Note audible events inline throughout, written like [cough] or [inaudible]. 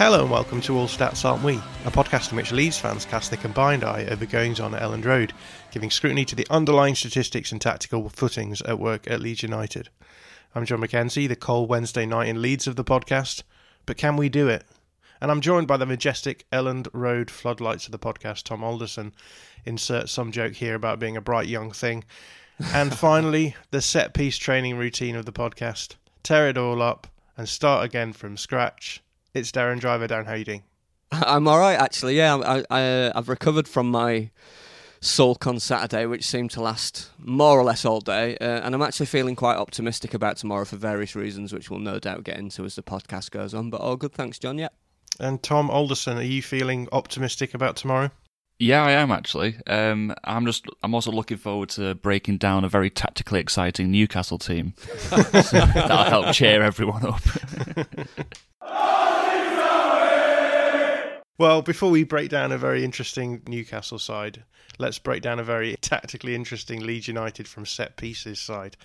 Hello and welcome to All Stats Aren't We, a podcast in which Leeds fans cast their combined eye over goings on at Elland Road, giving scrutiny to the underlying statistics and tactical footings at work at Leeds United. I'm John McKenzie, the cold Wednesday night in Leeds of the podcast, but can we do it? And I'm joined by the majestic Elland Road floodlights of the podcast, Tom Alderson. Insert some joke here about being a bright young thing. And [laughs] finally, the set piece training routine of the podcast. Tear it all up and start again from scratch. It's Darren Driver. Darren, how you doing? I'm all right, actually. Yeah, I, I, uh, I've recovered from my sulk on Saturday, which seemed to last more or less all day, uh, and I'm actually feeling quite optimistic about tomorrow for various reasons, which we'll no doubt get into as the podcast goes on. But all good, thanks, John. Yeah. And Tom Alderson, are you feeling optimistic about tomorrow? Yeah, I am actually. Um, I'm just. I'm also looking forward to breaking down a very tactically exciting Newcastle team. [laughs] That'll help cheer everyone up. [laughs] Well, before we break down a very interesting Newcastle side, let's break down a very [laughs] tactically interesting Leeds United from set pieces side.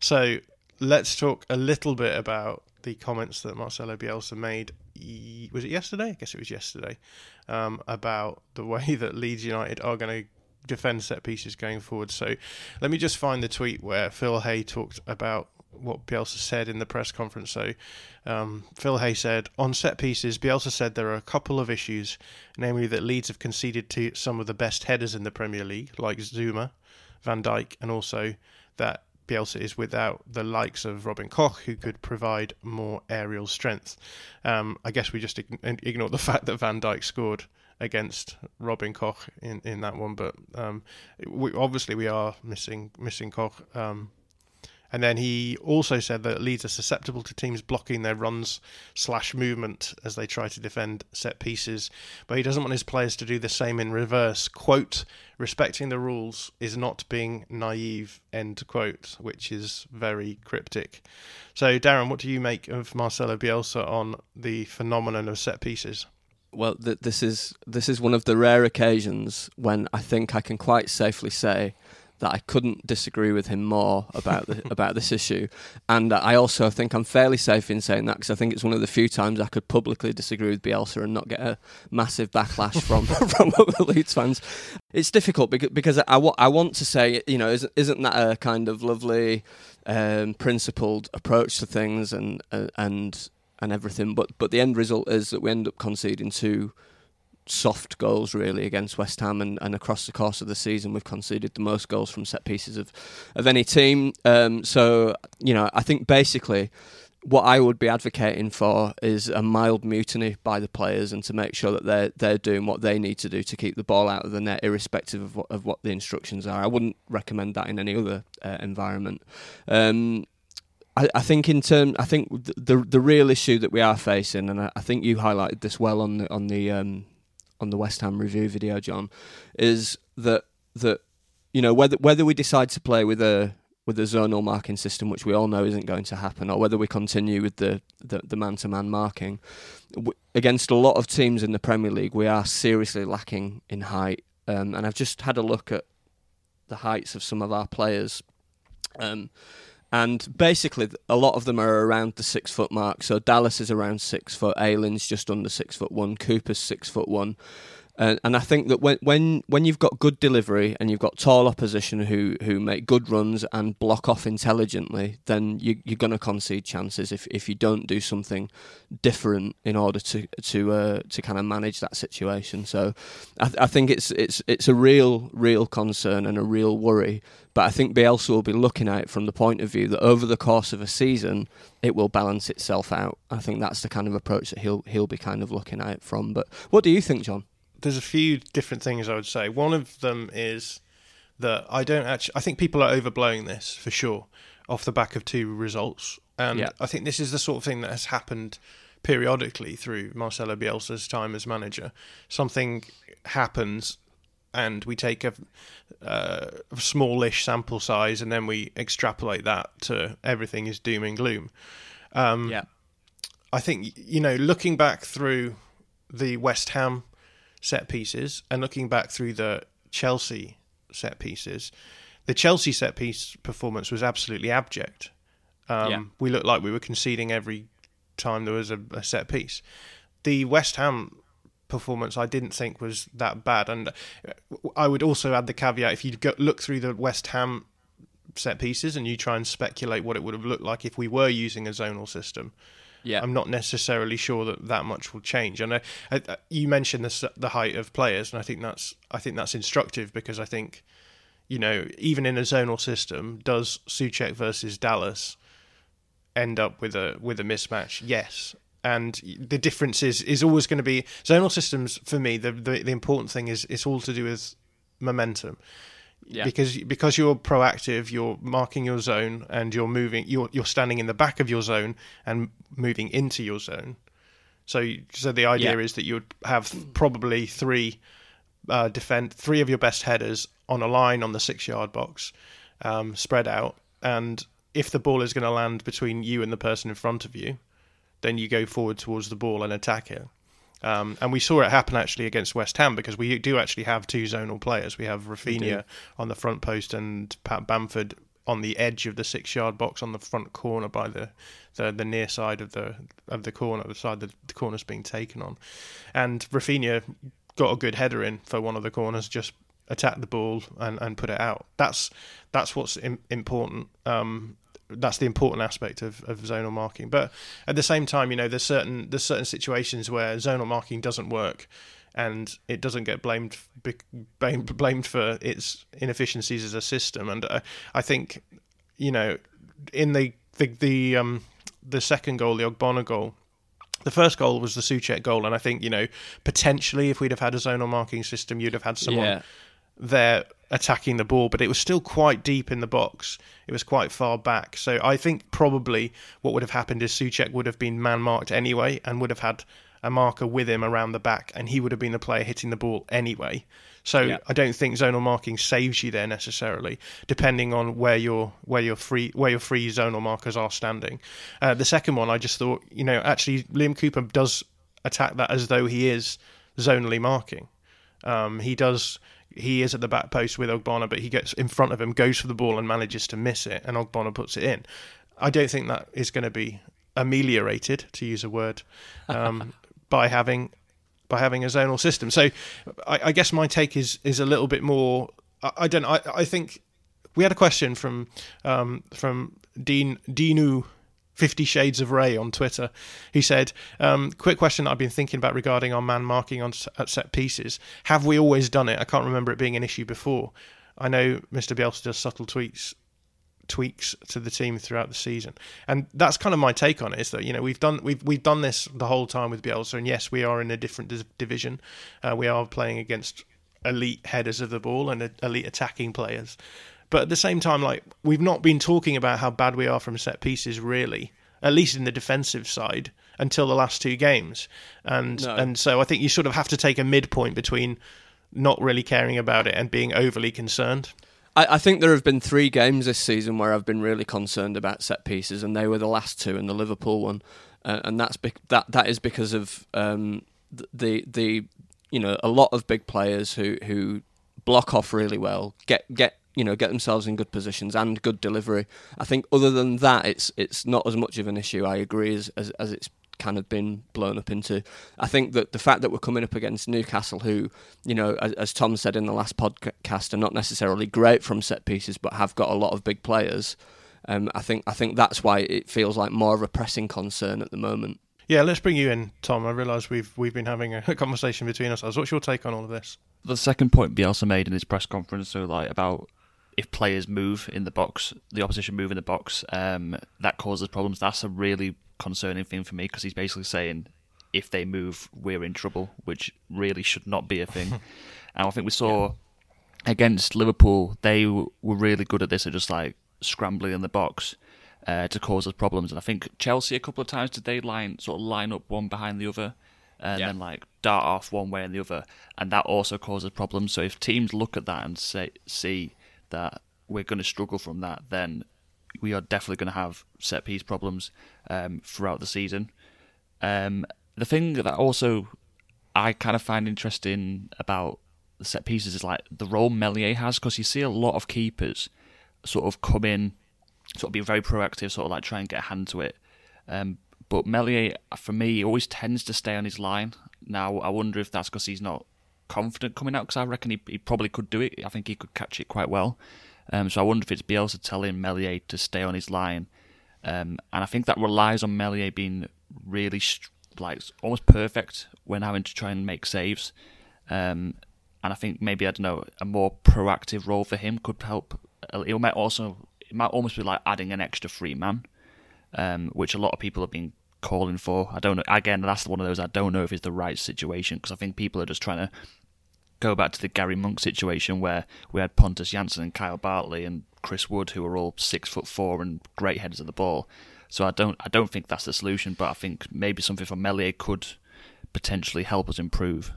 So let's talk a little bit about the comments that Marcelo Bielsa made. Was it yesterday? I guess it was yesterday. Um, about the [laughs] way that Leeds United are going to defend set pieces going forward. So let me just find the tweet where Phil Hay talked about what Bielsa said in the press conference. So, um, Phil Hay said on set pieces, Bielsa said there are a couple of issues, namely that Leeds have conceded to some of the best headers in the Premier League, like Zouma, Van Dijk, and also that Bielsa is without the likes of Robin Koch, who could provide more aerial strength. Um, I guess we just ignore the [laughs] fact that Van Dijk scored against Robin Koch in, in that one, but um, we, obviously we are missing missing Koch. Um, and then he also said that Leeds are susceptible to teams blocking their runs slash movement as they try to defend set pieces. But he doesn't want his players to do the same in reverse. Quote, respecting the rules is not being naive, end quote, which is very cryptic. So, Darren, what do you make of Marcelo Bielsa on the phenomenon of set pieces? Well, th- this is this is one of the rare occasions when I think I can quite safely say that I couldn't disagree with him more about the, [laughs] about this issue, and I also think I'm fairly safe in saying that because I think it's one of the few times I could publicly disagree with Bielsa and not get a massive backlash from [laughs] from other Leeds fans. It's difficult because because I, I, I want to say you know isn't isn't that a kind of lovely um, principled approach to things and uh, and and everything, but but the end result is that we end up conceding two soft goals really against West Ham and, and across the course of the season we've conceded the most goals from set pieces of of any team. Um, so you know I think basically what I would be advocating for is a mild mutiny by the players and to make sure that they're they're doing what they need to do to keep the ball out of the net irrespective of what, of what the instructions are. I wouldn't recommend that in any other uh, environment. Um, I, think in term, I think the, the, the real issue that we are facing, and I, I think you highlighted this well on the on the um, on the West Ham review video, John, is that that you know whether whether we decide to play with a with the zonal marking system, which we all know isn't going to happen, or whether we continue with the the, the man-to-man marking. W- against a lot of teams in the Premier League, we are seriously lacking in height, um, and I've just had a look at the heights of some of our players. Um, and basically, a lot of them are around the six foot mark. So Dallas is around six foot, Ayling's just under six foot one, Cooper's six foot one. Uh, and I think that when when when you've got good delivery and you've got tall opposition who who make good runs and block off intelligently, then you, you're going to concede chances if, if you don't do something different in order to to uh, to kind of manage that situation. So I, th- I think it's it's it's a real real concern and a real worry. But I think Bielsa will be looking at it from the point of view that over the course of a season, it will balance itself out. I think that's the kind of approach that he'll he'll be kind of looking at it from. But what do you think, John? There's a few different things I would say. One of them is that I don't actually. I think people are overblowing this for sure, off the back of two results, and Yeah. I think this is the sort of thing that has happened periodically through Marcelo Bielsa's time as manager. Something happens. And we take a, uh, a smallish sample size, and then we extrapolate that to everything is doom and gloom. Um, Yeah. I think you know, looking back through the West Ham set pieces and looking back through the Chelsea set pieces, the Chelsea set piece performance was absolutely abject. Um, Yeah. We looked like we were conceding every time there was a, a set piece. The West Ham performance I didn't think was that bad, and I would also add the caveat: if you go, look through the West Ham set pieces and you try and speculate what it would have looked like if we were using a zonal system, Yeah. I'm not necessarily sure that that much will change. And I, I, you mentioned the the height of players, and I think that's I think that's instructive because I think, you know, even in a zonal system, does Soucek versus Dallas end up with a with a mismatch? Yes. And the difference is is always going to be zonal systems for me. The, the the important thing is it's all to do with momentum Yeah. because because you're proactive, you're marking your zone and you're moving. You're you're standing in the back of your zone and moving into your zone. So so the idea Yeah. is that you would have probably three uh, defend three of your best headers on a line on the six yard box, um, spread out, and if the ball is going to land between you and the person in front of you, then you go forward towards the ball and attack it. Um, and we saw it happen actually against West Ham because we do actually have two zonal players. We have Raphinha on the front post and Pat Bamford on the edge of the six-yard box on the front corner by the, the, the near side of the of the corner, the side that the corner's being taken on. And Raphinha got a good header in for one of the corners, just attacked the ball and, and put it out. That's that's what's Im- important. Um, that's the important aspect of, of zonal marking. But at the same time, you know, there's certain there's certain situations where zonal marking doesn't work, and it doesn't get blamed blamed blamed for its inefficiencies as a system. And uh, I think, you know, in the the the um the second goal, the Ogbonna goal. The first goal was the Soucek goal, and I think you know potentially if we'd have had a zonal marking system, you'd have had someone Yeah. there attacking the ball, but it was still quite deep in the box. It was quite far back. So I think probably what would have happened is Soucek would have been man marked anyway and would have had a marker with him around the back, and he would have been the player hitting the ball anyway. So Yeah. I don't think zonal marking saves you there necessarily, depending on where your where your free where your free zonal markers are standing. Uh, the second one, I just thought, you know, actually Liam Cooper does attack that as though he is zonally marking. Um, he does. He is at the back post with Ogbonna, but he gets in front of him, goes for the ball, and manages to miss it, and Ogbonna puts it in. I don't think that is going to be ameliorated, to use a word, um, [laughs] by having by having a zonal system. So, I, I guess my take is is a little bit more. I, I don't. I, I think we had a question from um, from Dean Dinu. Fifty Shades of Ray on Twitter. He said, um, "Quick question I've been thinking about regarding our man marking on at set pieces. Have we always done it? I can't remember it being an issue before. I know Mr. Bielsa does subtle tweaks tweaks to the team throughout the season, and that's kind of my take on it. Is that you know we've done we've we've done this the whole time with Bielsa, and yes, we are in a different division. Uh, we are playing against elite headers of the ball and elite attacking players. But at the same time, like we've not been talking about how bad we are from set pieces, really, at least in the defensive side, until the last two games. And No. and so I think you sort of have to take a midpoint between not really caring about it and being overly concerned. I, I think there have been three games this season where I've been really concerned about set pieces, and they were the last two, and the Liverpool one, uh, and that's bec- that that is because of um, the the you know a lot of big players who who block off really well, get get you know get themselves in good positions and good delivery. I think other than that, it's it's not as much of an issue. I agree as as, as it's kind of been blown up into. I think that the fact that we're coming up against Newcastle, who, you know, as, as, Tom said in the last podcast, are not necessarily great from set pieces, but have got a lot of big players. Um, I think I think that's why it feels like more of a pressing concern at the moment. Yeah, let's bring you in, Tom. I realise we've we've been having a conversation between ourselves. What's your take on all of this? The second point Bielsa made in his press conference, so like about if players move in the box, the opposition move in the box, um, that causes problems. That's a really concerning thing for me because he's basically saying if they move, we're in trouble, which really should not be a thing. [laughs] and I think we saw yeah. against Liverpool, they were really good at this, at just like scrambling in the box uh, to cause us problems. And I think Chelsea a couple of times did they line sort of line up one behind the other and yeah. then like dart off one way and the other, and that also causes problems. So if teams look at that and say see that we're going to struggle from that, then we are definitely going to have set piece problems um, throughout the season. Um, the thing that also I kind of find interesting about the set pieces is like the role Meslier has because you see a lot of keepers sort of come in, sort of be very proactive, sort of like try and get a hand to it. Um, but Meslier, for me, always tends to stay on his line. Now I wonder if that's because he's not confident coming out because I reckon he, he probably could do it. I think he could catch it quite well. Um, so I wonder if it's Bielsa telling Meslier to stay on his line. Um, and I think that relies on Meslier being really like almost perfect when having to try and make saves. Um, and I think maybe I don't know a more proactive role for him could help. It might also it might almost be like adding an extra free man, um, which a lot of people have been calling for. I don't know. Again, that's one of those I don't know if it's the right situation because I think people are just trying to go back to the Gary Monk situation where we had Pontus Jansson and Kyle Bartley and Chris Wood who are all six foot four and great headers of the ball. So I don't I don't think that's the solution, but I think maybe something from Meslier could potentially help us improve.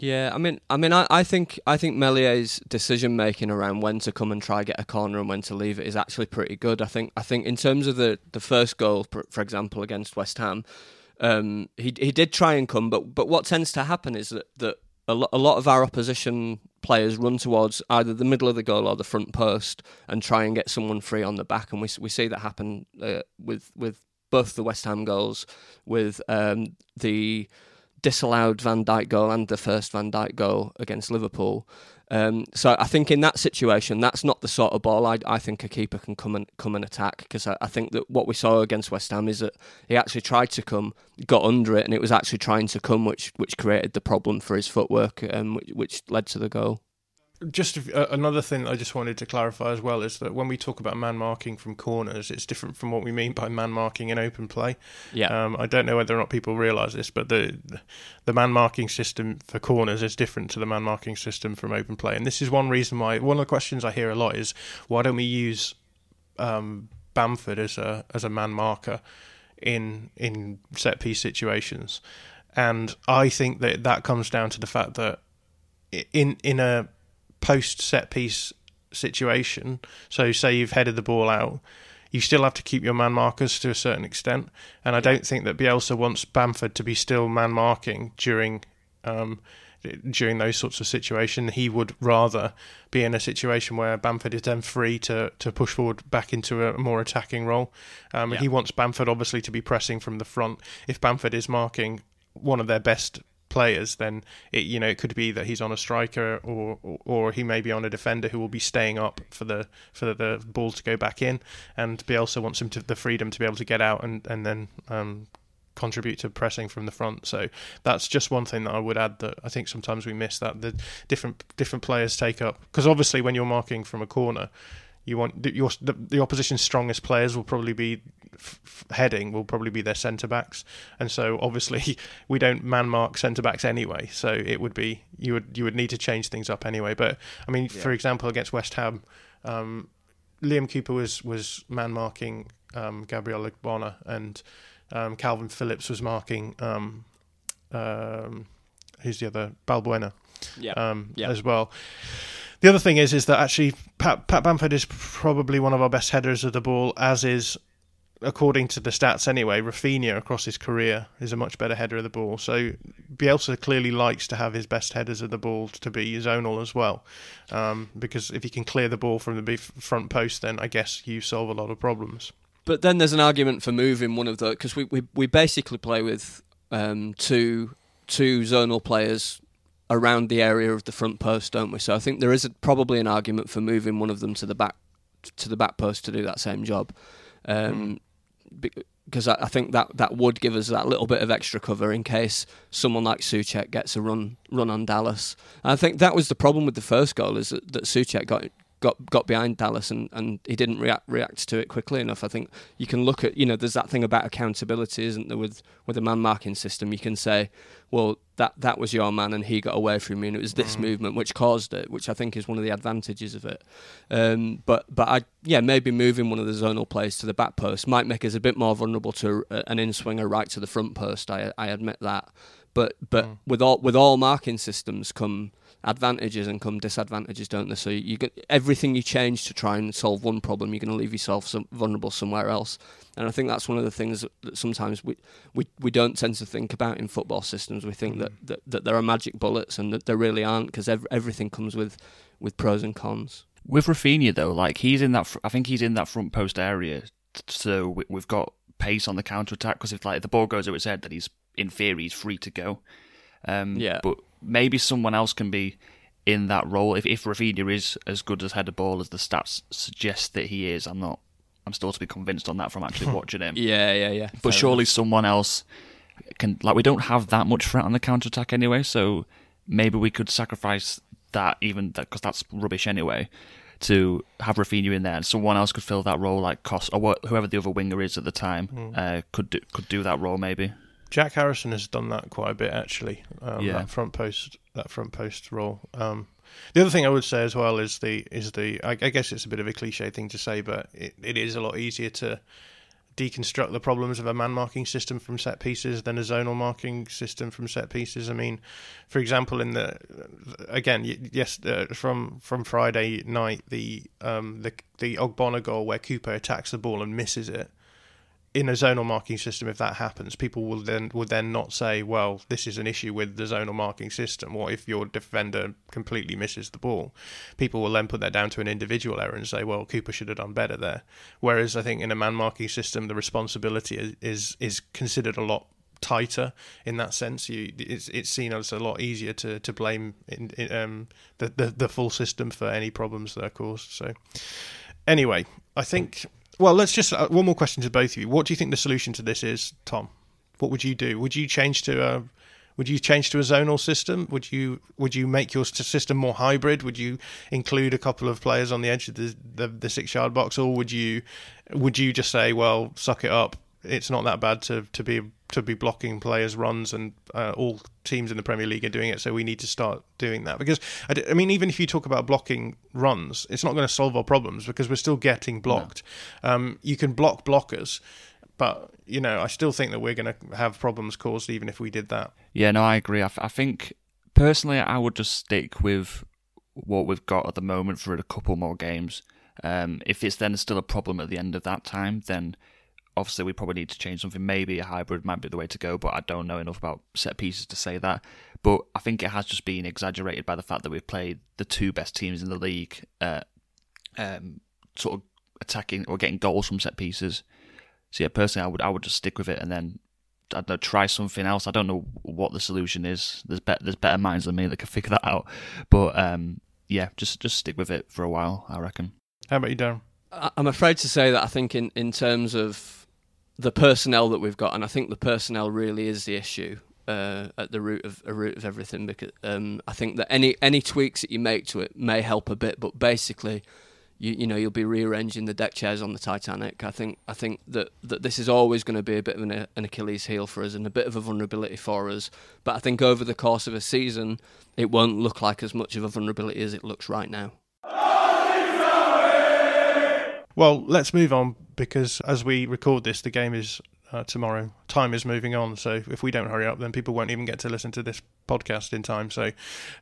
Yeah, I mean, I mean, I, I think I think Meslier's decision making around when to come and try get a corner and when to leave it is actually pretty good. I think I think in terms of the, the first goal, for example, against West Ham, um, he he did try and come, but but what tends to happen is that that a, lo- a lot of our opposition players run towards either the middle of the goal or the front post and try and get someone free on the back, and we we see that happen uh, with with both the West Ham goals, with um, the disallowed Van Dijk goal and the first Van Dijk goal against Liverpool. Um, so I think in that situation, that's not the sort of ball I, I think a keeper can come and come and attack because I, I, think that what we saw against West Ham is that he actually tried to come, got under it, and it was actually trying to come, which which created the problem for his footwork, um, which, which led to the goal just uh, another thing I just wanted to clarify as well is that when we talk about man marking from corners, it's different from what we mean by man marking in open play. Yeah. Um, I don't know whether or not people realise this, but the the man marking system for corners is different to the man marking system from open play, and this is one reason why. One of the questions I hear a lot is why don't we use um, Bamford as a as a man marker in in set piece situations, and I think that that comes down to the fact that in in a post set piece situation. So, say you've headed the ball out, you still have to keep your man markers to a certain extent. And I don't think that Bielsa wants Bamford to be still man marking during um, during those sorts of situations. He would rather be in a situation where Bamford is then free to, to push forward back into a more attacking role. Um, yeah. He wants Bamford obviously to be pressing from the front. If Bamford is marking one of their best players, then it you know it could be that he's on a striker or, or, he may be on a defender who will be staying up for the for the ball to go back in, and Bielsa wants him to the freedom to be able to get out and and then um, contribute to pressing from the front. So that's just one thing that I would add that I think sometimes we miss that the different different players take up because obviously when you're marking from a corner you want your the, the opposition's strongest players will probably be f- heading will probably be their centre backs, and so obviously [laughs] we don't man mark centre backs anyway. So it would be you would you would need to change things up anyway. But I mean, yeah. for example, against West Ham, um, Liam Cooper was was man marking um, Gabriel Ogbonna, and um, Kalvin Phillips was marking um, um, who's the other Balbuena, yeah. Um, yeah. as well The other thing is, is that actually Pat, Pat Bamford is probably one of our best headers of the ball, as is, according to the stats anyway, Raphinha across his career is a much better header of the ball. So Bielsa clearly likes to have his best headers of the ball to be zonal as well, um, because if you can clear the ball from the front post, then I guess you solve a lot of problems. But then there's an argument for moving one of the because we, we we basically play with um, two two zonal players around the area of the front post, don't we? So I think there is a, probably an argument for moving one of them to the back to the back post to do that same job. Um, mm. Because I, think that, that would give us that little bit of extra cover in case someone like Soucek gets a run run on Dallas. And I think that was the problem with the first goal is that, that got got got behind Dallas and, and he didn't react react to it quickly enough. I think you can look at you know there's that thing about accountability, isn't there? With with a man marking system, you can say, well that that was your man and he got away from you, and it was this mm. movement which caused it, which I think is one of the advantages of it. Um, but but I yeah maybe moving one of the zonal players to the back post might make us a bit more vulnerable to an in swinger right to the front post. I I admit that. But but mm. with all with all marking systems come advantages and come disadvantages, don't they? So you get everything you change to try and solve one problem, you're going to leave yourself some, vulnerable somewhere else. And I think that's one of the things that sometimes we, we, we don't tend to think about in football systems. We think mm. that, that, that there are magic bullets and that there really aren't because ev- everything comes with, with pros and cons. With Raphinha though, like he's in that, fr- I think he's in that front post area, so we, we've got pace on the counter attack because if like if the ball goes over his head, then he's in theory he's free to go. Um, yeah. But maybe someone else can be in that role. If if Raphinha is as good as header ball as the stats suggest that he is, I'm not. I'm still to be convinced on that from actually [laughs] watching him. yeah, yeah, yeah. But Fair surely enough. someone else can. Like we don't have that much threat on the counter attack anyway, so maybe we could sacrifice that even because that's rubbish anyway. To have Raphinha in there, and someone else could fill that role, like Cost or whoever the other winger is at the time, mm. uh, could do, could do that role maybe. Jack Harrison has done that quite a bit actually. Um, yeah. That front post, that front post role. Um, the other thing I would say as well is the is the I, I guess it's a bit of a cliche thing to say, but it, it is a lot easier to deconstruct the problems of a man marking system from set pieces than a zonal marking system from set pieces. I mean, for example, in the again, yes, uh, from from Friday night, the um, the the Ogbonna goal where Cooper attacks the ball and misses it in a zonal marking system, if that happens, people will then would then not say, "Well, this is an issue with the zonal marking system." What if your defender completely misses the ball? People will then put that down to an individual error and say, "Well, Cooper should have done better there." Whereas I think in a man marking system, the responsibility is is, is considered a lot tighter in that sense. You, it's it's seen as a lot easier to to blame in, in, um, the, the the full system for any problems that are caused. So, anyway, I think well, let's just uh, one more question to both of you. What do you think the solution to this is, Tom? What would you do? Would you change to a would you change to a zonal system? Would you would you make your system more hybrid? Would you include a couple of players on the edge of the the, the six yard box, or would you would you just say, well, suck it up? It's not that bad to to be to be blocking players' runs, and uh, all teams in the Premier League are doing it. So we need to start doing that because I, d- I mean, even if you talk about blocking runs, it's not going to solve our problems because we're still getting blocked. No. Um, you can block blockers, but you know, I still think that we're going to have problems caused even if we did that. Yeah, no, I agree. I, f- I think personally, I would just stick with what we've got at the moment for a couple more games. Um, if it's then still a problem at the end of that time, then obviously we probably need to change something. Maybe a hybrid might be the way to go, but I don't know enough about set pieces to say that. But I think it has just been exaggerated by the fact that we've played the two best teams in the league, uh, um, sort of attacking or getting goals from set pieces. So yeah, personally, I would I would just stick with it and then I don't know, try something else. I don't know what the solution is. There's better there's better minds than me that can [laughs] figure that out. But um, yeah, just just stick with it for a while. I reckon. How about you, Darren? I'm afraid to say that I think in, in terms of the personnel that we've got, and I think the personnel really is the issue uh, at the root of a root of everything. Because um, I think that any any tweaks that you make to it may help a bit, but basically, you you know you'll be rearranging the deck chairs on the Titanic. I think I think that, that this is always going to be a bit of an, an Achilles heel for us and a bit of a vulnerability for us. But I think over the course of a season, it won't look like as much of a vulnerability as it looks right now. Well, let's move on because as we record this, the game is uh, tomorrow. Time is moving on, so if we don't hurry up, then people won't even get to listen to this podcast in time. So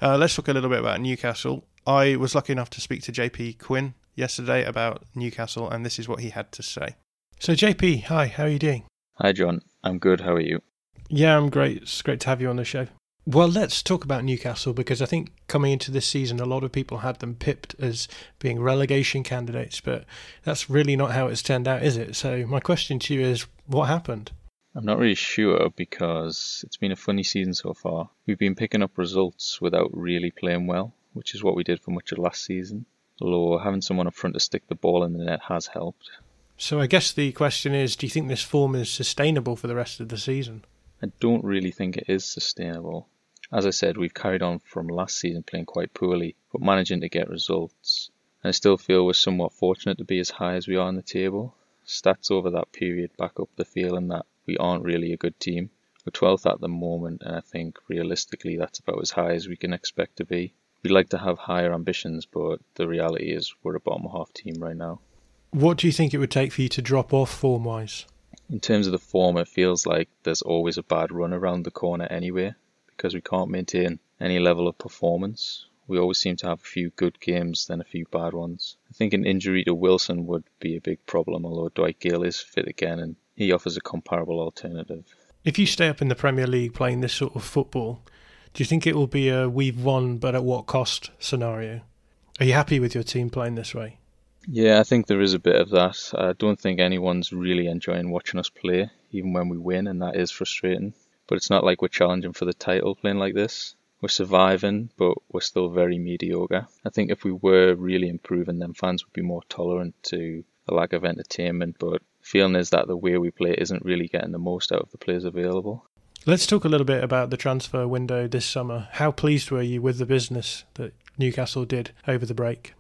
uh, let's talk a little bit about Newcastle. I was lucky enough to speak to JP Quinn yesterday about Newcastle, and this is what he had to say. So, JP, hi, how are you doing? Hi, John. I'm good. How are you? Yeah, I'm great. It's great to have you on the show. Well, let's talk about Newcastle because I think coming into this season, a lot of people had them pipped as being relegation candidates, but that's really not how it's turned out, is it? So, my question to you is what happened? I'm not really sure because it's been a funny season so far. We've been picking up results without really playing well, which is what we did for much of last season. Although having someone up front to stick the ball in the net has helped. So, I guess the question is do you think this form is sustainable for the rest of the season? I don't really think it is sustainable. As I said, we've carried on from last season playing quite poorly, but managing to get results. And I still feel we're somewhat fortunate to be as high as we are on the table. Stats over that period back up the feeling that we aren't really a good team. We're 12th at the moment, and I think realistically that's about as high as we can expect to be. We'd like to have higher ambitions, but the reality is we're a bottom half team right now. What do you think it would take for you to drop off form wise? In terms of the form, it feels like there's always a bad run around the corner anyway because we can't maintain any level of performance. We always seem to have a few good games, then a few bad ones. I think an injury to Wilson would be a big problem, although Dwight Gayle is fit again and he offers a comparable alternative. If you stay up in the Premier League playing this sort of football, do you think it will be a we've won but at what cost scenario? Are you happy with your team playing this way? Yeah, I think there is a bit of that. I don't think anyone's really enjoying watching us play, even when we win, and that is frustrating but it's not like we're challenging for the title playing like this. We're surviving, but we're still very mediocre. I think if we were really improving, then fans would be more tolerant to the lack of entertainment. But feeling is that the way we play isn't really getting the most out of the players available. Let's talk a little bit about the transfer window this summer. How pleased were you with the business that Newcastle did over the break?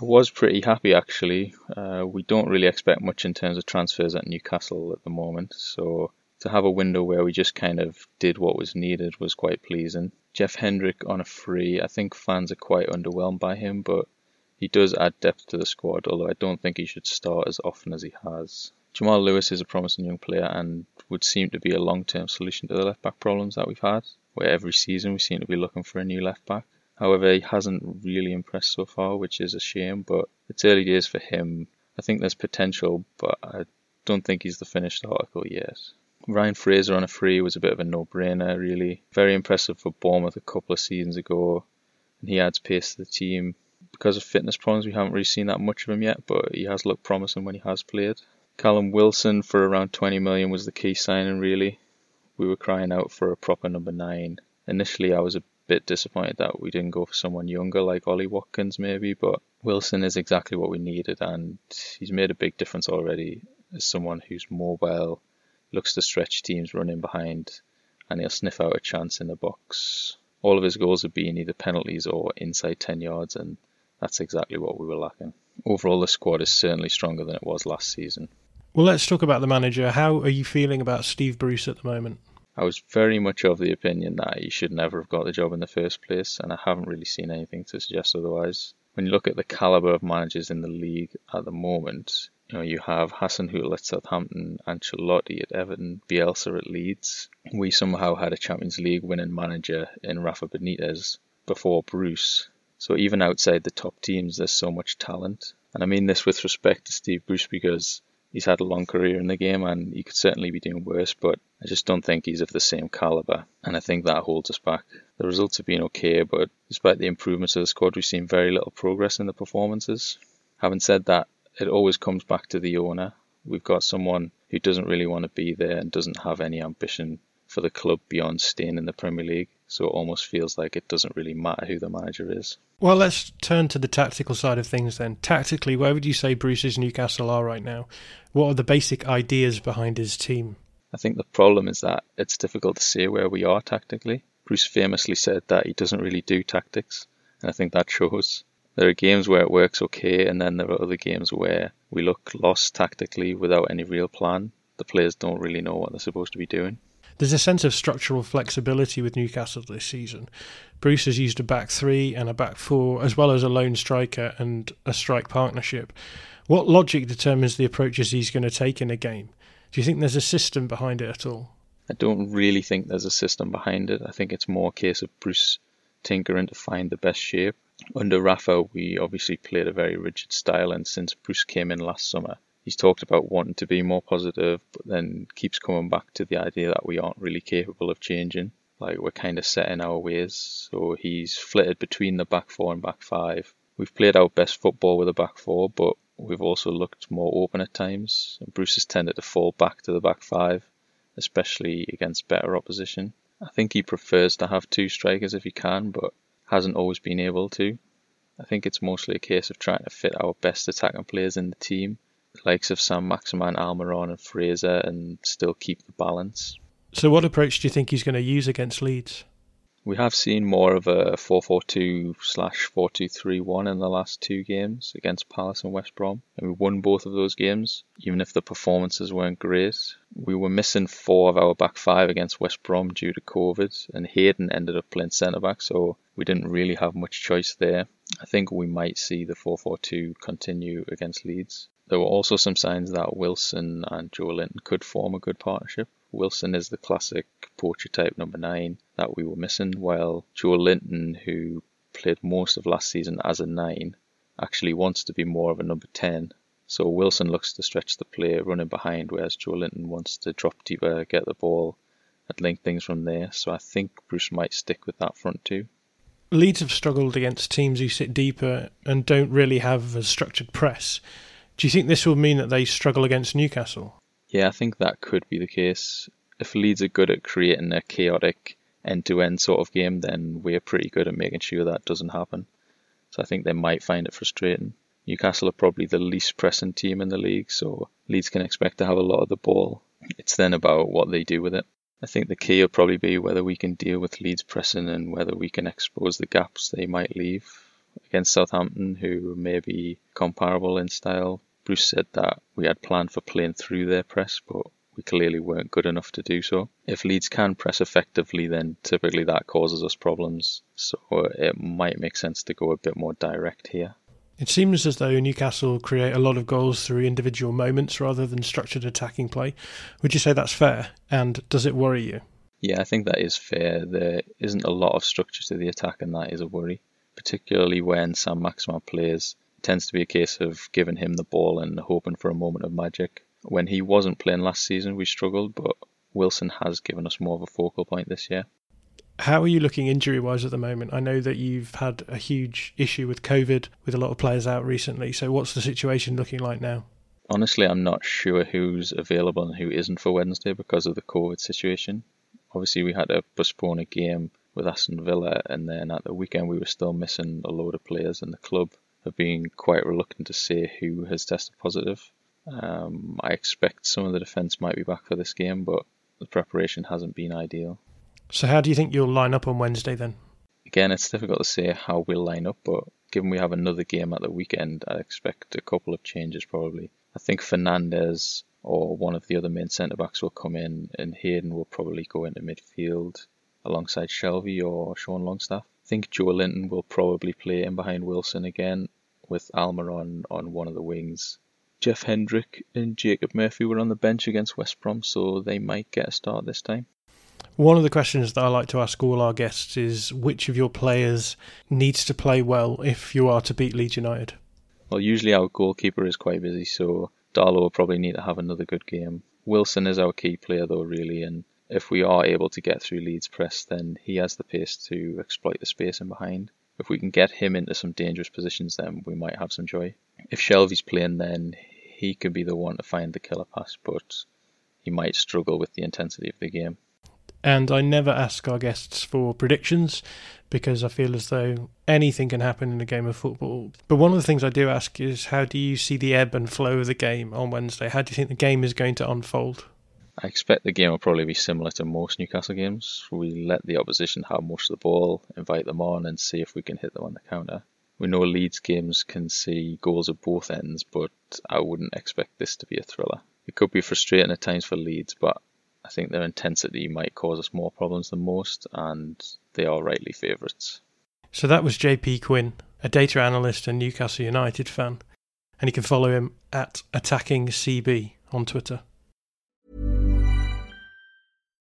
I was pretty happy actually. Uh, we don't really expect much in terms of transfers at Newcastle at the moment, so to have a window where we just kind of did what was needed was quite pleasing. Jeff Hendrick on a free, I think fans are quite underwhelmed by him, but he does add depth to the squad, although I don't think he should start as often as he has. Jamal Lewis is a promising young player and would seem to be a long term solution to the left back problems that we've had, where every season we seem to be looking for a new left back. However, he hasn't really impressed so far, which is a shame, but it's early days for him. I think there's potential, but I don't think he's the finished article yet. Ryan Fraser on a free was a bit of a no-brainer, really. Very impressive for Bournemouth a couple of seasons ago, and he adds pace to the team. Because of fitness problems, we haven't really seen that much of him yet, but he has looked promising when he has played. Callum Wilson for around 20 million was the key signing, really. We were crying out for a proper number nine. Initially, I was a bit disappointed that we didn't go for someone younger like Ollie Watkins, maybe, but Wilson is exactly what we needed, and he's made a big difference already as someone who's mobile, looks to stretch teams running behind, and he'll sniff out a chance in the box. All of his goals have been either penalties or inside 10 yards, and that's exactly what we were lacking. Overall, the squad is certainly stronger than it was last season. Well, let's talk about the manager. How are you feeling about Steve Bruce at the moment? I was very much of the opinion that he should never have got the job in the first place, and I haven't really seen anything to suggest otherwise. When you look at the calibre of managers in the league at the moment, you know, you have at Southampton, Ancelotti at Everton, Bielsa at Leeds. We somehow had a Champions League winning manager in Rafa Benitez before Bruce. So even outside the top teams, there's so much talent. And I mean this with respect to Steve Bruce because he's had a long career in the game and he could certainly be doing worse, but I just don't think he's of the same calibre. And I think that holds us back. The results have been okay, but despite the improvements of the squad, we've seen very little progress in the performances. Having said that, it always comes back to the owner. We've got someone who doesn't really want to be there and doesn't have any ambition for the club beyond staying in the Premier League. So it almost feels like it doesn't really matter who the manager is. Well, let's turn to the tactical side of things then. Tactically, where would you say Bruce's Newcastle are right now? What are the basic ideas behind his team? I think the problem is that it's difficult to say where we are tactically. Bruce famously said that he doesn't really do tactics, and I think that shows. There are games where it works okay, and then there are other games where we look lost tactically without any real plan. The players don't really know what they're supposed to be doing. There's a sense of structural flexibility with Newcastle this season. Bruce has used a back three and a back four, as well as a lone striker and a strike partnership. What logic determines the approaches he's going to take in a game? Do you think there's a system behind it at all? I don't really think there's a system behind it. I think it's more a case of Bruce tinkering to find the best shape. Under Rafa, we obviously played a very rigid style, and since Bruce came in last summer, he's talked about wanting to be more positive, but then keeps coming back to the idea that we aren't really capable of changing. Like we're kind of set in our ways. So he's flitted between the back four and back five. We've played our best football with a back four, but we've also looked more open at times. And Bruce has tended to fall back to the back five, especially against better opposition. I think he prefers to have two strikers if he can, but hasn't always been able to. I think it's mostly a case of trying to fit our best attacking players in the team the likes of Saint-Maximin, Almiron, and Fraser, and still keep the balance. So, what approach do you think he's going to use against Leeds? We have seen more of a 4-4-2 slash 4-2-3-1 in the last two games against Palace and West Brom, and we won both of those games, even if the performances weren't great. We were missing four of our back five against West Brom due to COVID, and Hayden ended up playing centre back, so we didn't really have much choice there. I think we might see the 4-4-2 continue against Leeds. There were also some signs that Wilson and Joelinton could form a good partnership. Wilson is the classic poacher type number nine that we were missing, while Joelinton, who played most of last season as a nine, actually wants to be more of a number 10. So Wilson looks to stretch the play running behind, whereas Joelinton wants to drop deeper, get the ball, and link things from there. So I think Bruce might stick with that front two. Leeds have struggled against teams who sit deeper and don't really have a structured press. Do you think this will mean that they struggle against Newcastle? Yeah, I think that could be the case. If Leeds are good at creating a chaotic end to end sort of game, then we're pretty good at making sure that doesn't happen. So I think they might find it frustrating. Newcastle are probably the least pressing team in the league, so Leeds can expect to have a lot of the ball. It's then about what they do with it. I think the key will probably be whether we can deal with Leeds pressing and whether we can expose the gaps they might leave against Southampton, who may be comparable in style. Bruce said that we had planned for playing through their press, but we clearly weren't good enough to do so. If Leeds can press effectively, then typically that causes us problems, so uh, it might make sense to go a bit more direct here. It seems as though Newcastle create a lot of goals through individual moments rather than structured attacking play. Would you say that's fair? And does it worry you? Yeah, I think that is fair. There isn't a lot of structure to the attack, and that is a worry, particularly when Saint-Maximin plays tends to be a case of giving him the ball and hoping for a moment of magic. When he wasn't playing last season, we struggled, but Wilson has given us more of a focal point this year. How are you looking injury wise at the moment? I know that you've had a huge issue with COVID with a lot of players out recently. So, what's the situation looking like now? Honestly, I'm not sure who's available and who isn't for Wednesday because of the COVID situation. Obviously, we had to postpone a game with Aston Villa, and then at the weekend, we were still missing a load of players in the club have been quite reluctant to say who has tested positive. Um, I expect some of the defence might be back for this game, but the preparation hasn't been ideal. So, how do you think you'll line up on Wednesday then? Again, it's difficult to say how we'll line up, but given we have another game at the weekend, I expect a couple of changes probably. I think Fernandez or one of the other main centre backs will come in, and Hayden will probably go into midfield alongside Shelvey or Sean Longstaff think Joelinton will probably play in behind Wilson again with Almiron on one of the wings. Jeff Hendrick and Jacob Murphy were on the bench against West Brom, so they might get a start this time. One of the questions that I like to ask all our guests is which of your players needs to play well if you are to beat Leeds United? Well, usually our goalkeeper is quite busy, so Darlow will probably need to have another good game. Wilson is our key player, though, really, and if we are able to get through Leeds press, then he has the pace to exploit the space in behind. If we can get him into some dangerous positions, then we might have some joy. If Shelvey's playing, then he could be the one to find the killer pass, but he might struggle with the intensity of the game. And I never ask our guests for predictions because I feel as though anything can happen in a game of football. But one of the things I do ask is how do you see the ebb and flow of the game on Wednesday? How do you think the game is going to unfold? I expect the game will probably be similar to most Newcastle games. We let the opposition have most of the ball, invite them on, and see if we can hit them on the counter. We know Leeds games can see goals at both ends, but I wouldn't expect this to be a thriller. It could be frustrating at times for Leeds, but I think their intensity might cause us more problems than most, and they are rightly favourites. So that was JP Quinn, a data analyst and Newcastle United fan, and you can follow him at AttackingCB on Twitter.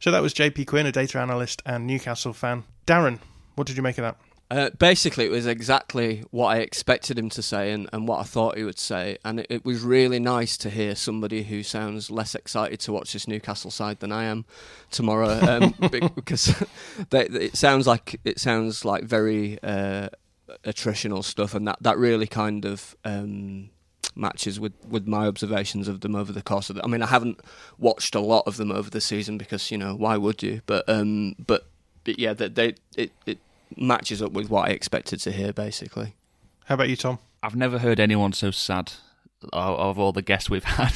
So that was JP Quinn, a data analyst and Newcastle fan. Darren, what did you make of that? Uh, basically, it was exactly what I expected him to say and, and what I thought he would say. And it, it, was really nice to hear somebody who sounds less excited to watch this Newcastle side than I am tomorrow, um, [laughs] because [laughs] they, it sounds like it sounds like very uh, attritional stuff, and that, that really kind of um, matches with, with my observations of them over the course of the. I mean, I haven't watched a lot of them over the season because you know why would you? But um, but, but yeah, they, they it, it matches up with what I expected to hear, basically. How about you, Tom? I've never heard anyone so sad of, of all the guests we've had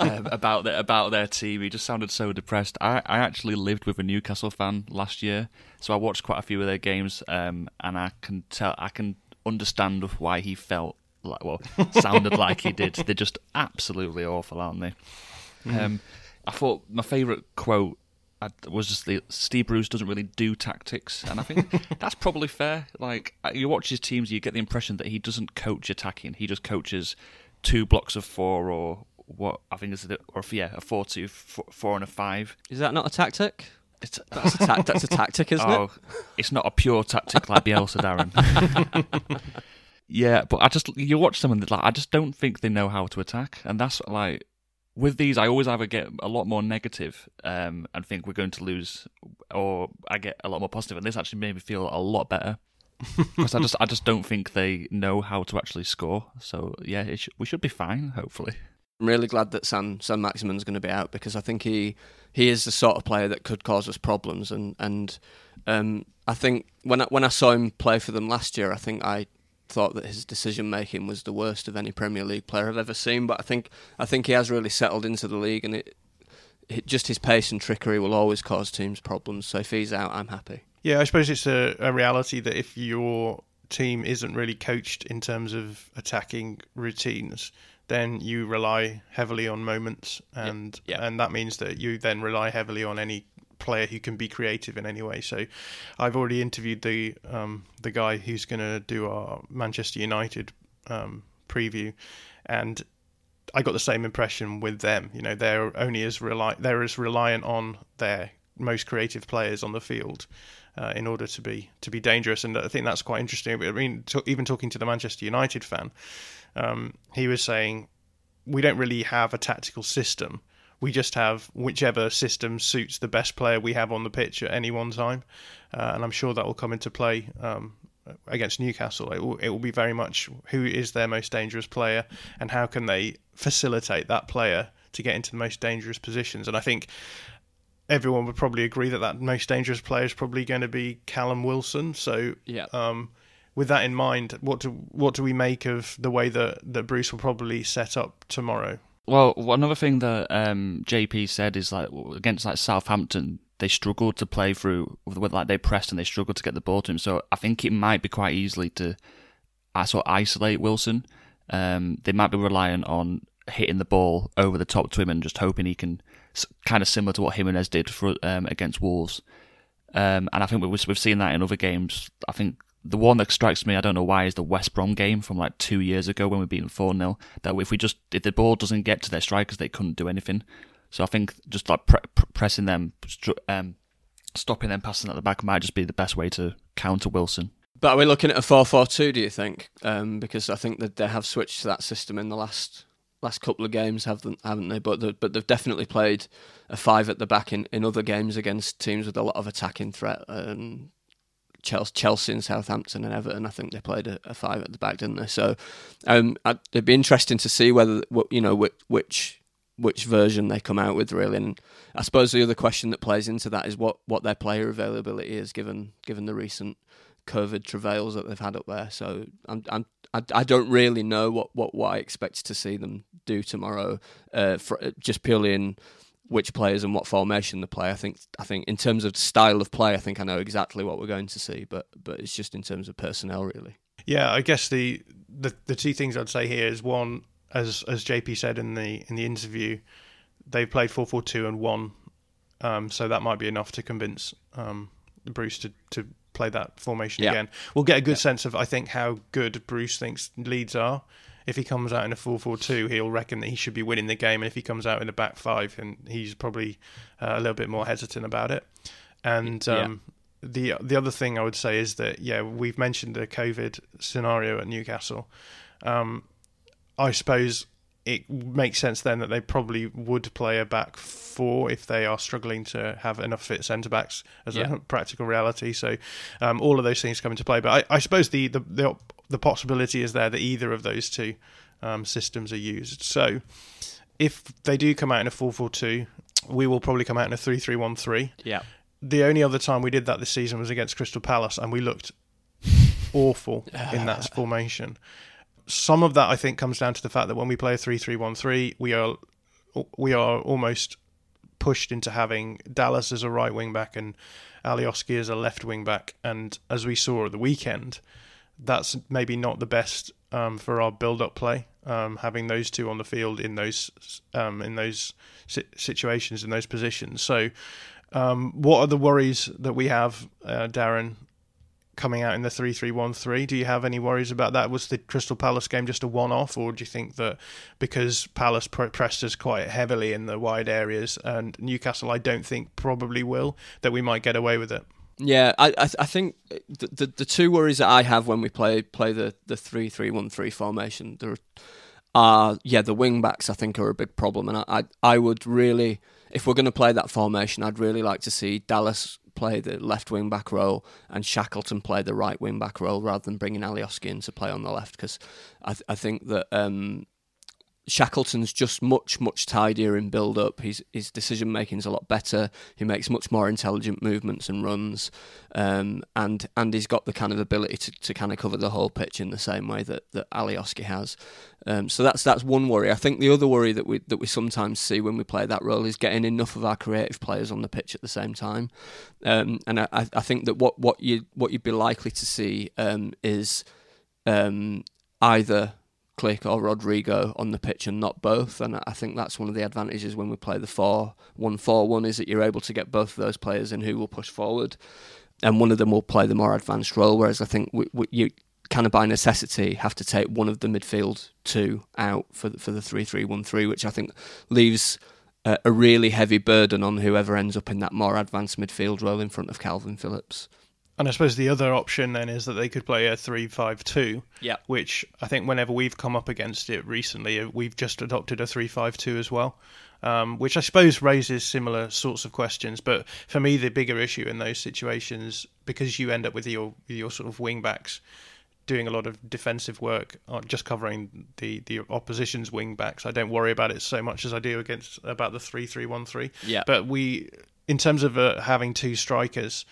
um, [laughs] about their about their team. He just sounded so depressed. I, I actually lived with a Newcastle fan last year, so I watched quite a few of their games, um, and I can tell I can understand why he felt like well sounded like he did. They're just absolutely awful, aren't they? Mm. Um, I thought my favourite quote was just the Steve Bruce doesn't really do tactics, and I think [laughs] that's probably fair. Like uh, you watch his teams, you get the impression that he doesn't coach attacking; he just coaches two blocks of four or what I think is a, or yeah a four two four, four and a five. Is that not a tactic? It's, that's a ta- that's a tactic, isn't [laughs] oh, it? It's not a pure tactic like Bielsa, Darren. [laughs] yeah, but I just you watch someone that like I just don't think they know how to attack, and that's like with these, I always either get a lot more negative, um, and think we're going to lose, or I get a lot more positive, and this actually made me feel a lot better [laughs] because I just I just don't think they know how to actually score. So yeah, sh- we should be fine, hopefully. I'm really glad that San Saint-Maximin's going to be out because I think he he is the sort of player that could cause us problems, and and um, I think when I, when I saw him play for them last year, I think I thought that his decision making was the worst of any Premier League player I've ever seen. But I think I think he has really settled into the league, and it, it just his pace and trickery will always cause teams problems. So if he's out, I'm happy. Yeah, I suppose it's a, a reality that if your team isn't really coached in terms of attacking routines, then you rely heavily on moments, and yeah, yeah. and that means that you then rely heavily on any player who can be creative in any way. So I've already interviewed the um, the guy who's going to do our Manchester United um, preview, and I got the same impression with them. You know, they're only as rely they're as reliant on their most creative players on the field. Uh, in order to be to be dangerous, and I think that's quite interesting. I mean, to, even talking to the Manchester United fan, um, he was saying we don't really have a tactical system we just have whichever system suits the best player we have on the pitch at any one time, uh, and I'm sure that will come into play um, against Newcastle. It will, it will be very much who is their most dangerous player and how can they facilitate that player to get into the most dangerous positions. And I think everyone would probably agree that that most dangerous player is probably going to be Callum Wilson. So yeah. Um, with that in mind, what do what do we make of the way that, that Bruce will probably set up tomorrow? Well, another thing that um, JP said is like against like Southampton, they struggled to play through with like they pressed and they struggled to get the ball to him. So I think it might be quite easily to sort of isolate Wilson. Um, they might be relying on hitting the ball over the top to him and just hoping he can kind of similar to what Jimenez did for um, against Wolves. Um, and I think we've, we've seen that in other games. I think the one that strikes me, I don't know why, is the West Brom game from like two years ago when we beat them 4 0. That if we just, if the ball doesn't get to their strikers, they couldn't do anything. So I think just like pre- pressing them, um, stopping them passing at the back might just be the best way to counter Wilson. But are we looking at a 4 4 2, do you think? Um, because I think that they have switched to that system in the last last couple of games, haven't haven't they? But the, but they've definitely played a five at the back in, in other games against teams with a lot of attacking threat. Chelsea, Chelsea and Southampton and Everton, I think they played a, a five at the back, didn't they? So um, it'd be interesting to see whether you know which, which which version they come out with really and I suppose the other question that plays into that is what, what their player availability is given given the recent COVID travails that they've had up there so I'm, I'm I, I don't really know what, what, what I expect to see them do tomorrow uh, for, just purely in which players and what formation they play I think I think in terms of style of play I think I know exactly what we're going to see but but it's just in terms of personnel really yeah I guess the the, the two things I'd say here is one as as JP said in the in the interview, they've played four four two and won, um, so that might be enough to convince um, Bruce to, to play that formation yeah. again. We'll get a good yeah. sense of I think how good Bruce thinks Leeds are. If he comes out in a 4-4-2, he'll reckon that he should be winning the game. And if he comes out in a back five, and he's probably uh, a little bit more hesitant about it. And um, yeah. the the other thing I would say is that yeah, we've mentioned the COVID scenario at Newcastle. Um, I suppose it makes sense then that they probably would play a back four if they are struggling to have enough fit centre backs as yeah. a practical reality. So um, all of those things come into play. But I, I suppose the, the, the the possibility is there that either of those two um, systems are used. So if they do come out in a four four two, we will probably come out in a three three one three. Yeah. The only other time we did that this season was against Crystal Palace, and we looked [laughs] awful in that formation some of that I think comes down to the fact that when we play a three-three-one-three, we are we are almost pushed into having Dallas as a right wing back and Alioski as a left wing back. And as we saw at the weekend, that's maybe not the best um, for our build-up play. Um, having those two on the field in those um, in those situations in those positions. So, um, what are the worries that we have, uh, Darren, coming out in the 3-3-1-3. Do you have any worries about that? Was the Crystal Palace game just a one-off, or do you think that because Palace pressed us quite heavily in the wide areas, and Newcastle, I don't think probably will, that we might get away with it? Yeah, I I, I think the, the, the two worries that I have when we play play the the three three one three formation there are yeah the wing backs I think are a big problem, and I I, I would really if we're going to play that formation, I'd really like to see Dallas play the left wing back role and Shackleton play the right wing back role rather than bringing Alioski in to play on the left. Because I, th- I think that um, Shackleton's just much much tidier in build up. His his decision making is a lot better. He makes much more intelligent movements and runs, um, and and he's got the kind of ability to, to kind of cover the whole pitch in the same way that that Alioski has. Um, so that's that's one worry. I think the other worry that we that we sometimes see when we play that role is getting enough of our creative players on the pitch at the same time. Um, and I, I think that what what you what you'd be likely to see um, is um, either Klich or Rodrigo on the pitch and not both. And I think that's one of the advantages when we play the 4 1 4 1 is that you're able to get both of those players in who will push forward. And one of them will play the more advanced role, whereas I think we, we, you kind of by necessity have to take one of the midfield two out for the, for the 3 3 1 3, which I think leaves a, a really heavy burden on whoever ends up in that more advanced midfield role in front of Calvin Phillips. And I suppose the other option then is that they could play a three-five-two. Yeah. Which I think whenever we've come up against it recently, uh, we've just adopted a three-five-two as well. Um, which I suppose raises similar sorts of questions. But for me, the bigger issue in those situations, because you end up with your your sort of wing backs doing a lot of defensive work, uh, just covering the, the opposition's wing backs. I don't worry about it so much as I do against about the three three one three. Yeah. But we, in terms of uh, having two strikers,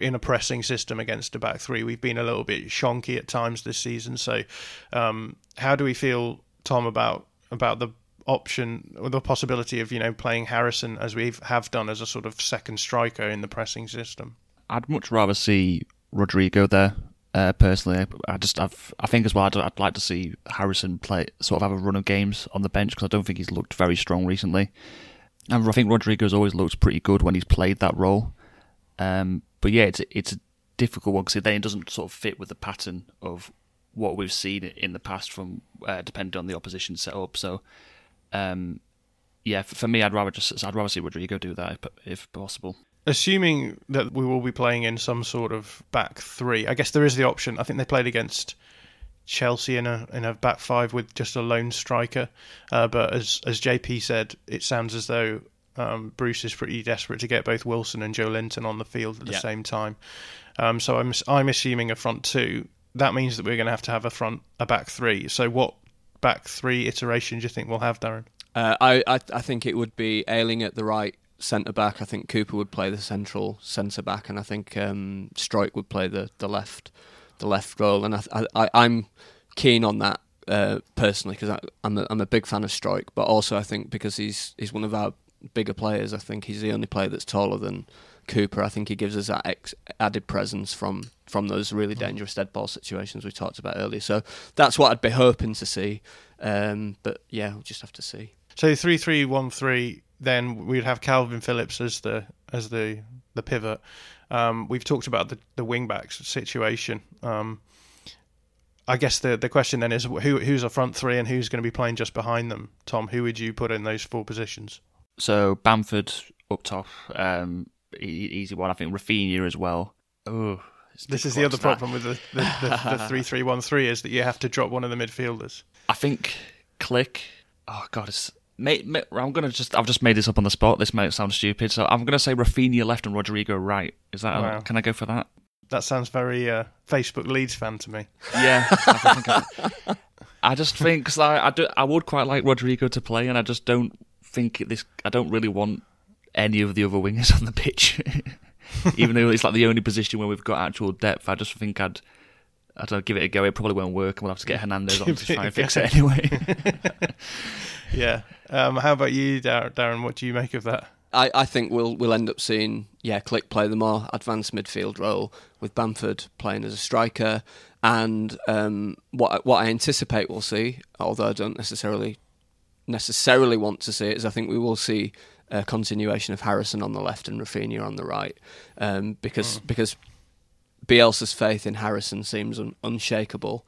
in a pressing system against a back three. We've been a little bit shonky at times this season. So, um, how do we feel, Tom, about about the option or the possibility of you know playing Harrison as we have done as a sort of second striker in the pressing system? I'd much rather see Rodrigo there. Uh, personally, I just I've, I think as well I'd, I'd, like to see Harrison play sort of have a run of games on the bench because I don't think he's looked very strong recently. And I think Rodrigo's always looked pretty good when he's played that role. Um, but yeah, it's it's a difficult one because then it doesn't sort of fit with the pattern of what we've seen in the past from uh, depending on the opposition setup. So, um, yeah, for, for, me, I'd rather just I'd rather see Rodrigo do that if, if possible. Assuming that we will be playing in some sort of back three, I guess there is the option. I think they played against Chelsea in a in a back five with just a lone striker. Uh, but as as JP said, it sounds as though um, Bruce is pretty desperate to get both Wilson and Joelinton on the field at the Yeah. same time. Um, so I'm I'm assuming a front two. That means that we're going to have to have a front a back three. So what back three iteration do you think we'll have, Darren? Uh, I, I I think it would be Ayling at the right centre back. I think Cooper would play the central centre back, and I think um, Struijk would play the, the left the left role. And I, I I'm keen on that uh, personally because I'm a, I'm a big fan of Struijk, but also I think because he's he's one of our bigger players. I think he's the only player that's taller than Cooper. I think he gives us that ex- added presence from from those really dangerous dead ball situations we talked about earlier. So that's what I'd be hoping to see. Um, but yeah, we'll just have to see. So three three one three. Then we'd have Calvin Phillips as the as the the pivot. Um, we've talked about the the wing backs situation. Um, I guess the the question then is who who's a front three and who's going to be playing just behind them. Tom, who would you put in those four positions? So Bamford up top, um, easy one. I think Raphinha as well. Oh, This is the other that. problem with the the, the, the [laughs] three three one three is that you have to drop one of the midfielders. I think Klich. Oh God, it's. Mate, mate, I'm gonna just. I've just made this up on the spot. This might sound stupid, so I'm gonna say Raphinha left and Rodrigo right. Is that? Wow. can I go for that? That sounds very uh, Facebook Leeds fan to me. Yeah. [laughs] I, I, I just think 'cause I, I, do, I would quite like Rodrigo to play, and I just don't think this. I don't really want any of the other wingers [laughs] on the pitch, [laughs] even though it's like the only position where we've got actual depth. I just think I'd. I don't know, give it a go. It probably won't work, and we'll have to get Hernandez on [laughs] to try and fix it anyway. [laughs] Yeah. Um, how about you, Dar- Darren? What do you make of that? I, I think we'll we'll end up seeing yeah Klich play the more advanced midfield role with Bamford playing as a striker, and um, what what I anticipate we'll see, although I don't necessarily necessarily want to see it, is I think we will see a continuation of Harrison on the left and Raphinha on the right, um, because because Bielsa's faith in Harrison seems un- unshakable.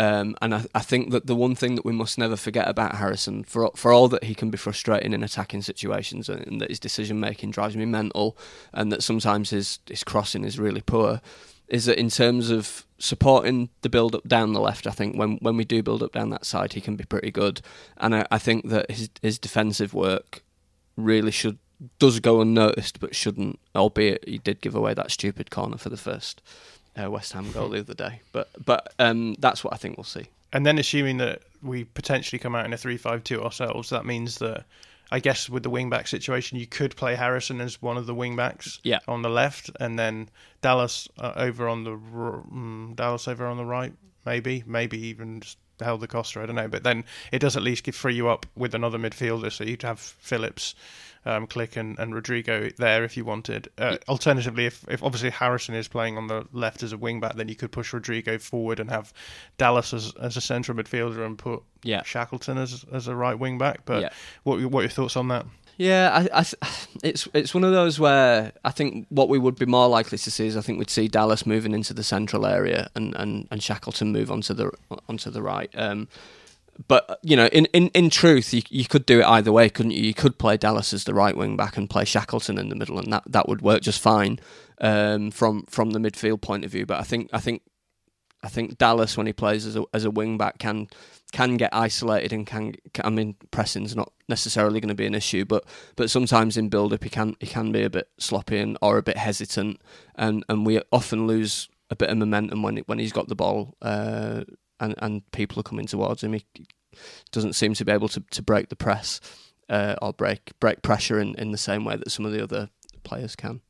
Um, and I, I think that the one thing that we must never forget about Harrison, for for all that he can be frustrating in attacking situations and, and that his decision making drives me mental, and that sometimes his his crossing is really poor, is that in terms of supporting the build up down the left, I think when when we do build up down that side, he can be pretty good. And I, I think that his his defensive work really should does go unnoticed, but shouldn't. Albeit he did give away that stupid corner for the first uh, West Ham goal the other day. But but um, that's what I think we'll see. And then assuming that we potentially come out in a three-five-two ourselves, that means that I guess with the wing back situation, you could play Harrison as one of the wing backs Yeah. on the left, and then Dallas uh, over on the r- mm, Dallas over on the right, maybe, maybe even just Helder Costa. I don't know, but then it does at least give free you up with another midfielder, so you'd have Phillips. Um, Klich and, and Rodrigo there if you wanted. Uh, alternatively, if, if obviously Harrison is playing on the left as a wing back, then you could push Rodrigo forward and have Dallas as, as a central midfielder and put Yeah. Shackleton as as a right wing back. But Yeah. what what are your thoughts on that? Yeah, I, I, th- it's it's one of those where I think what we would be more likely to see is I think we'd see Dallas moving into the central area and, and, and Shackleton move onto the onto the right. Um, but you know, in, in, in truth, you, you could do it either way, couldn't you? You could play Dallas as the right wing back and play Shackleton in the middle, and that, that would work just fine um, from from the midfield point of view. But I think I think I think Dallas when he plays as a as a wing back can can get isolated and can, can I mean pressing's not necessarily going to be an issue, but but sometimes in build up he can he can be a bit sloppy and or a bit hesitant, and and we often lose a bit of momentum when when he's got the ball uh, and and people are coming towards him. He doesn't seem to be able to, to break the press uh, or break break pressure in, in the same way that some of the other players can.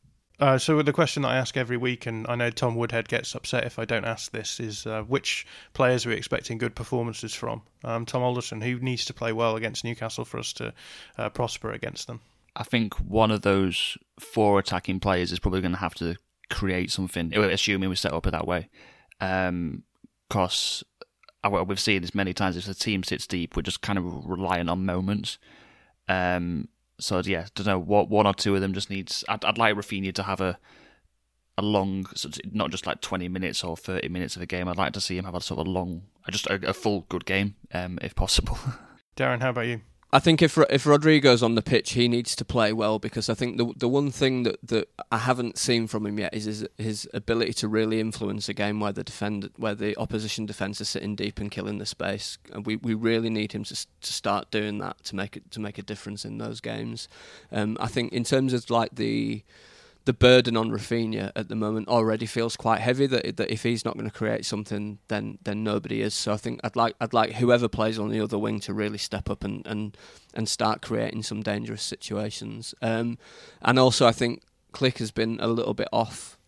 Uh, so the question that I ask every week, and I know Tom Woodhead gets upset if I don't ask this, is uh, which players are we expecting good performances from? Um, Tom Alderson, who needs to play well against Newcastle for us to uh, prosper against them? I think one of those four attacking players is probably going to have to create something, assuming we set up it that way. Because we've seen this many times. If the team sits deep, we're just kind of relying on moments. Um, so yeah, don't know what one or two of them just needs. I'd, I'd like Raphinha to have a a long, not just like twenty minutes or thirty minutes of a game. I'd like to see him have a sort of long, just a, a full good game, um, if possible. [laughs] Darren, how about you? I think if if Rodrigo's on the pitch, he needs to play well because I think the the one thing that, that I haven't seen from him yet is his, his ability to really influence a game where the defend where the opposition defence is sitting deep and killing the space. We, we really need him to to start doing that to make it to make a difference in those games. Um, I think in terms of like the the burden on Raphinha at the moment already feels quite heavy. That that if he's not going to create something, then then nobody is. So I think I'd like I'd like whoever plays on the other wing to really step up and and, and start creating some dangerous situations. Um, and also I think Klich has been a little bit off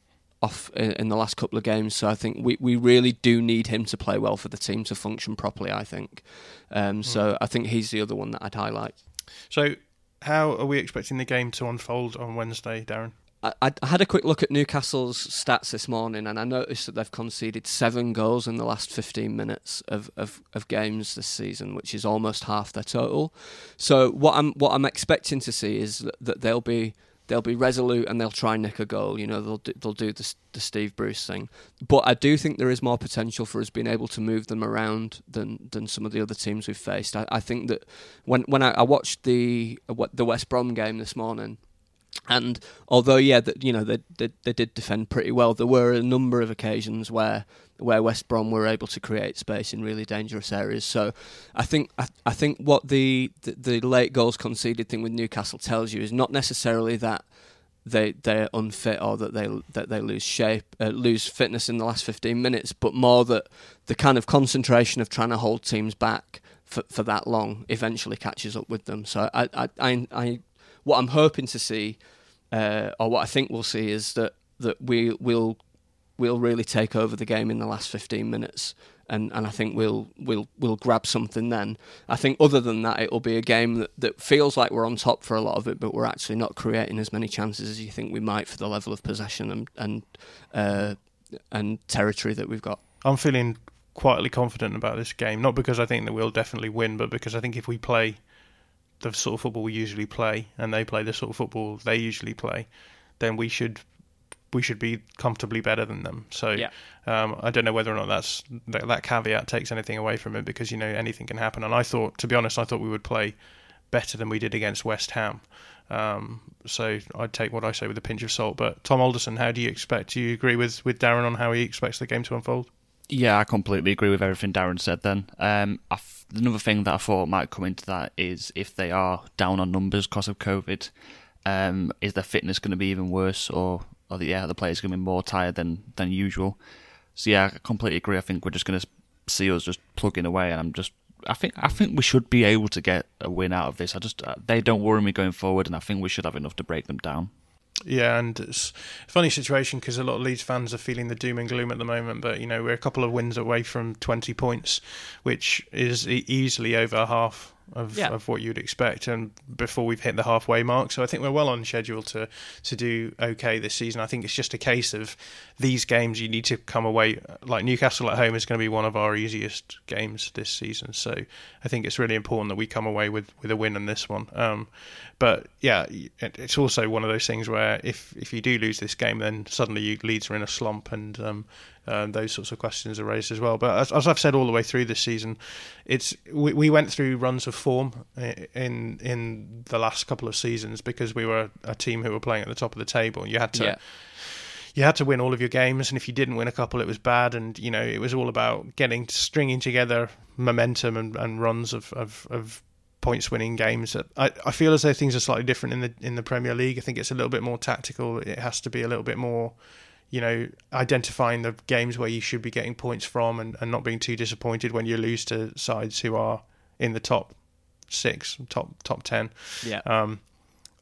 off in the last couple of games. So I think we, we really do need him to play well for the team to function properly. I think. Um, so hmm. I think he's the other one that I'd highlight. So how are we expecting the game to unfold on Wednesday, Darren? I, I had a quick look at Newcastle's stats this morning, and I noticed that they've conceded seven goals in the last 15 minutes of, of, of games this season, which is almost half their total. So what I'm what I'm expecting to see is that, they'll be they'll be resolute and they'll try and nick a goal. You know, they'll do, they'll do the, the Steve Bruce thing. But I do think there is more potential for us being able to move them around than than some of the other teams we've faced. I, I think that when when I, I watched the the West Brom game this morning and although, yeah, that you know they, they, they did defend pretty well, there were a number of occasions where where West Brom were able to create space in really dangerous areas. So, I think I, I think what the, the, the late goals conceded thing with Newcastle tells you is not necessarily that they they're unfit or that they that they lose shape, uh, lose fitness in the last fifteen minutes, but more that the kind of concentration of trying to hold teams back for, for that long eventually catches up with them. So I I I, I what I'm hoping to see, uh, or what I think we'll see, is that that we will we'll really take over the game in the last 15 minutes. And, and I think we'll we'll we'll grab something then. I think other than that, it'll be a game that, that feels like we're on top for a lot of it, but we're actually not creating as many chances as you think we might for the level of possession and and uh, and territory that we've got. I'm feeling quietly confident about this game, not because I think that we'll definitely win, but because I think if we play the sort of football we usually play, and they play the sort of football they usually play, then we should we should be comfortably better than them. So yeah. um, I don't know whether or not that's that, that, caveat takes anything away from it because you know anything can happen. And I thought, to be honest, I thought we would play better than we did against West Ham. Um, so I'd take what I say with a pinch of salt. But Tom Alderson, how do you expect? Do you agree with with Darren on how he expects the game to unfold? Yeah, I completely agree with everything Darren said. Then um, another thing that I thought might come into that is if they are down on numbers because of COVID, um, is their fitness going to be even worse, or or the, yeah, the players going to be more tired than than usual? So yeah, I completely agree. I think we're just going to see us just plugging away, and I'm just I think I think we should be able to get a win out of this. I just uh, they don't worry me going forward, and I think we should have enough to break them down. Yeah, and it's a funny situation because a lot of Leeds fans are feeling the doom and gloom at the moment. But you know, we're a couple of wins away from 20 points, which is easily over half of, yeah. of what you'd expect, and before we've hit the halfway mark. So I think we're well on schedule to to do okay this season. I think it's just a case of these games you need to come away like Newcastle at home is going to be one of our easiest games this season. So I think it's really important that we come away with, with a win in this one. Um, but yeah, it's also one of those things where if if you do lose this game, then suddenly you Leeds are in a slump, and um, uh, those sorts of questions are raised as well. But as, as, I've said all the way through this season, it's we, we went through runs of form in in the last couple of seasons because we were a team who were playing at the top of the table. You had to. Yeah. You had to win all of your games, and if you didn't win a couple, it was bad. And you know, it was all about getting stringing together momentum and, and runs of, of, of points winning games. I, I feel as though things are slightly different in the in the Premier League. I think it's a little bit more tactical. It has to be a little bit more you know, identifying the games where you should be getting points from and, and not being too disappointed when you lose to sides who are in the top six, top top ten. Yeah. Um,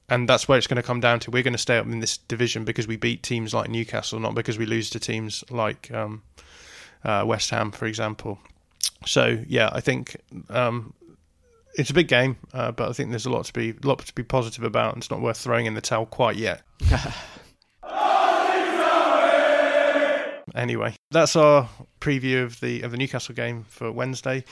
and that's where it's going to come down to. We're going to stay up in this division because we beat teams like Newcastle, not because we lose to teams like um, uh, West Ham, for example. So yeah, I think um, it's a big game, uh, but I think there's a lot to be lot to be positive about, and it's not worth throwing in the towel quite yet. [laughs] Anyway, that's our preview of the of the Newcastle game for Wednesday.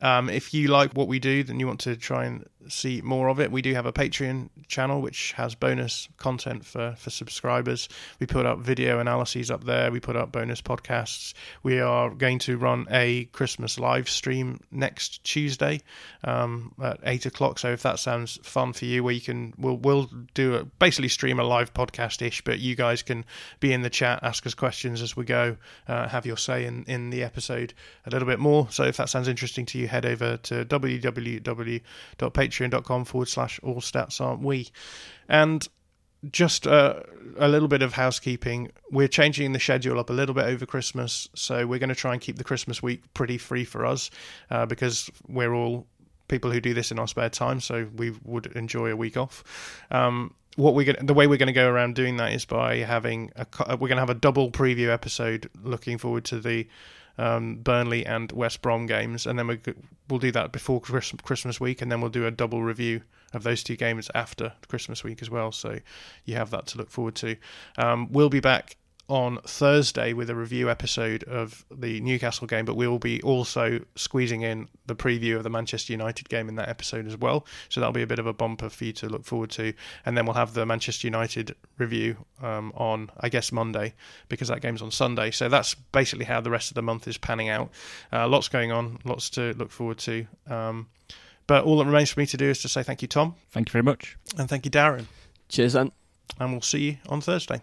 Um, if you like what we do, then you want to try and see more of it, we do have a Patreon channel which has bonus content for, for subscribers. We put up video analyses up there, we put up bonus podcasts. We are going to run a Christmas live stream next Tuesday um, at 8 o'clock. So if that sounds fun for you, where you can, we'll, we'll do a, basically stream a live podcast ish, but you guys can be in the chat, ask us questions as we go, uh, have your say in, in the episode a little bit more. So if that sounds interesting to you, head over to www.patreon patreon.com forward slash all stats aren't we. And just uh, a little bit of housekeeping. We're changing the schedule up a little bit over Christmas, so we're going to try and keep the Christmas week pretty free for us uh, because we're all people who do this in our spare time, so we would enjoy a week off. Um, what we're going the way we're going to go around doing that is by having a we're going to have a double preview episode looking forward to the um, Burnley and West Brom games, and then we, will do that before Christmas week, and then we'll do a double review of those two games after Christmas week as well. So you have that to look forward to. Um, we'll be back on Thursday with a review episode of the Newcastle game, but we will be also squeezing in the preview of the Manchester United game in that episode as well. So that'll be a bit of a bumper for you to look forward to. And then we'll have the Manchester United review um, on, I guess, Monday because that game's on Sunday. So that's basically how the rest of the month is panning out. Uh, lots going on, lots to look forward to. Um, but all that remains for me to do is to say thank you, Tom. Thank you very much. And thank you, Darren. Cheers, Ant. And we'll see you on Thursday.